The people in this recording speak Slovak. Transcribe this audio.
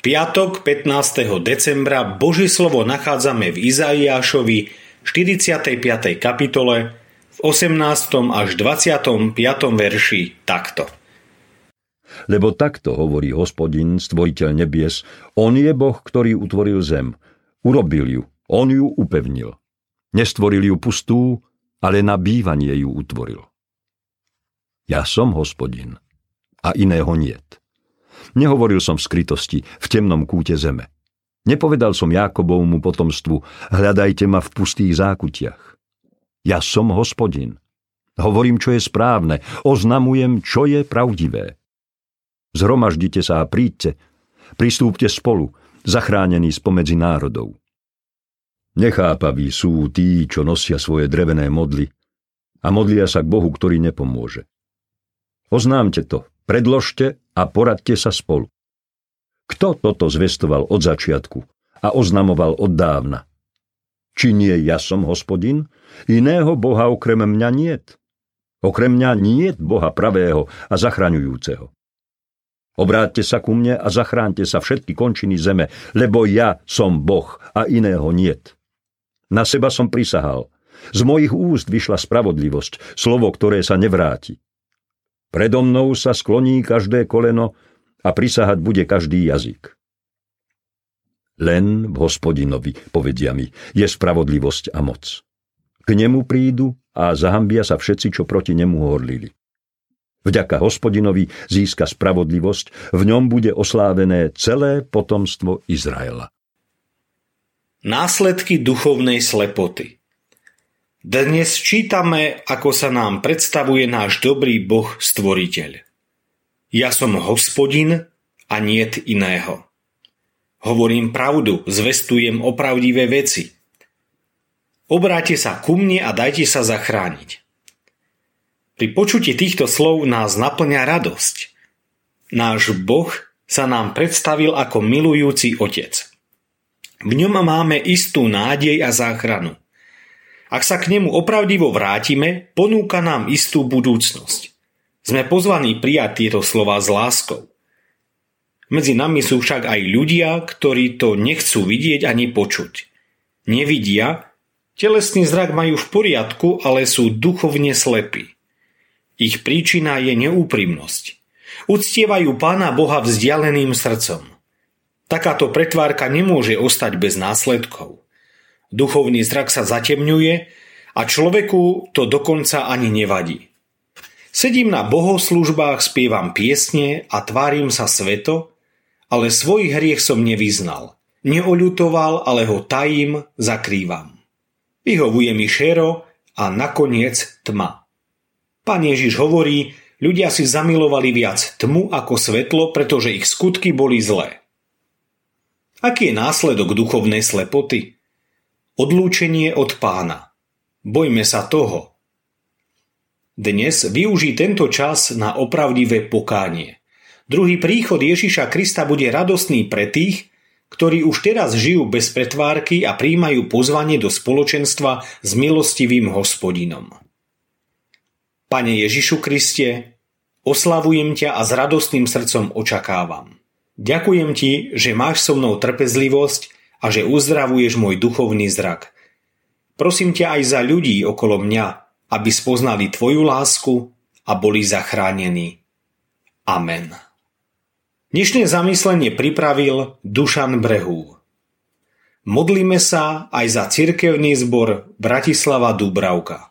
piatok 15. decembra Božie slovo nachádzame v Izaiášovi 45. kapitole v 18. až 25. verši takto. Lebo takto hovorí hospodin, stvoriteľ nebies, on je Boh, ktorý utvoril zem. Urobil ju, on ju upevnil. Nestvoril ju pustú, ale na bývanie ju utvoril. Ja som hospodin a iného niet. Nehovoril som v skrytosti, v temnom kúte zeme. Nepovedal som Jákobovmu potomstvu, hľadajte ma v pustých zákutiach. Ja som hospodin. Hovorím, čo je správne, oznamujem, čo je pravdivé. Zhromaždite sa a príďte, pristúpte spolu, zachránení spomedzi národov. Nechápaví sú tí, čo nosia svoje drevené modly a modlia sa k Bohu, ktorý nepomôže. Oznámte to, predložte a poradte sa spolu. Kto toto zvestoval od začiatku a oznamoval od dávna? Či nie ja som hospodin? Iného Boha okrem mňa niet. Okrem mňa niet Boha pravého a zachraňujúceho. Obráťte sa ku mne a zachránte sa všetky končiny zeme, lebo ja som Boh a iného niet. Na seba som prisahal. Z mojich úst vyšla spravodlivosť, slovo, ktoré sa nevráti. Predo mnou sa skloní každé koleno a prisahať bude každý jazyk. Len v hospodinovi, povedia mi, je spravodlivosť a moc. K nemu prídu a zahambia sa všetci, čo proti nemu horlili. Vďaka hospodinovi získa spravodlivosť, v ňom bude oslávené celé potomstvo Izraela. Následky duchovnej slepoty dnes čítame, ako sa nám predstavuje náš dobrý Boh stvoriteľ. Ja som hospodin a niet iného. Hovorím pravdu, zvestujem opravdivé veci. Obráte sa ku mne a dajte sa zachrániť. Pri počutí týchto slov nás naplňa radosť. Náš Boh sa nám predstavil ako milujúci otec. V ňom máme istú nádej a záchranu. Ak sa k nemu opravdivo vrátime, ponúka nám istú budúcnosť. Sme pozvaní prijať tieto slova s láskou. Medzi nami sú však aj ľudia, ktorí to nechcú vidieť ani počuť. Nevidia, telesný zrak majú v poriadku, ale sú duchovne slepí. Ich príčina je neúprimnosť. Uctievajú Pána Boha vzdialeným srdcom. Takáto pretvárka nemôže ostať bez následkov. Duchovný zrak sa zatemňuje a človeku to dokonca ani nevadí. Sedím na bohoslužbách, spievam piesne a tvárim sa sveto, ale svoj hriech som nevyznal. Neoľutoval, ale ho tajím, zakrývam. Vyhovuje mi šero a nakoniec tma. Pán Ježiš hovorí, ľudia si zamilovali viac tmu ako svetlo, pretože ich skutky boli zlé. Aký je následok duchovnej slepoty? Odlúčenie od pána. Bojme sa toho. Dnes využí tento čas na opravdivé pokánie. Druhý príchod Ježiša Krista bude radostný pre tých, ktorí už teraz žijú bez pretvárky a príjmajú pozvanie do spoločenstva s milostivým hospodinom. Pane Ježišu Kriste, oslavujem ťa a s radostným srdcom očakávam. Ďakujem ti, že máš so mnou trpezlivosť a že uzdravuješ môj duchovný zrak. Prosím ťa aj za ľudí okolo mňa, aby spoznali Tvoju lásku a boli zachránení. Amen. Dnešné zamyslenie pripravil Dušan Brehú. Modlíme sa aj za cirkevný zbor Bratislava Dubravka.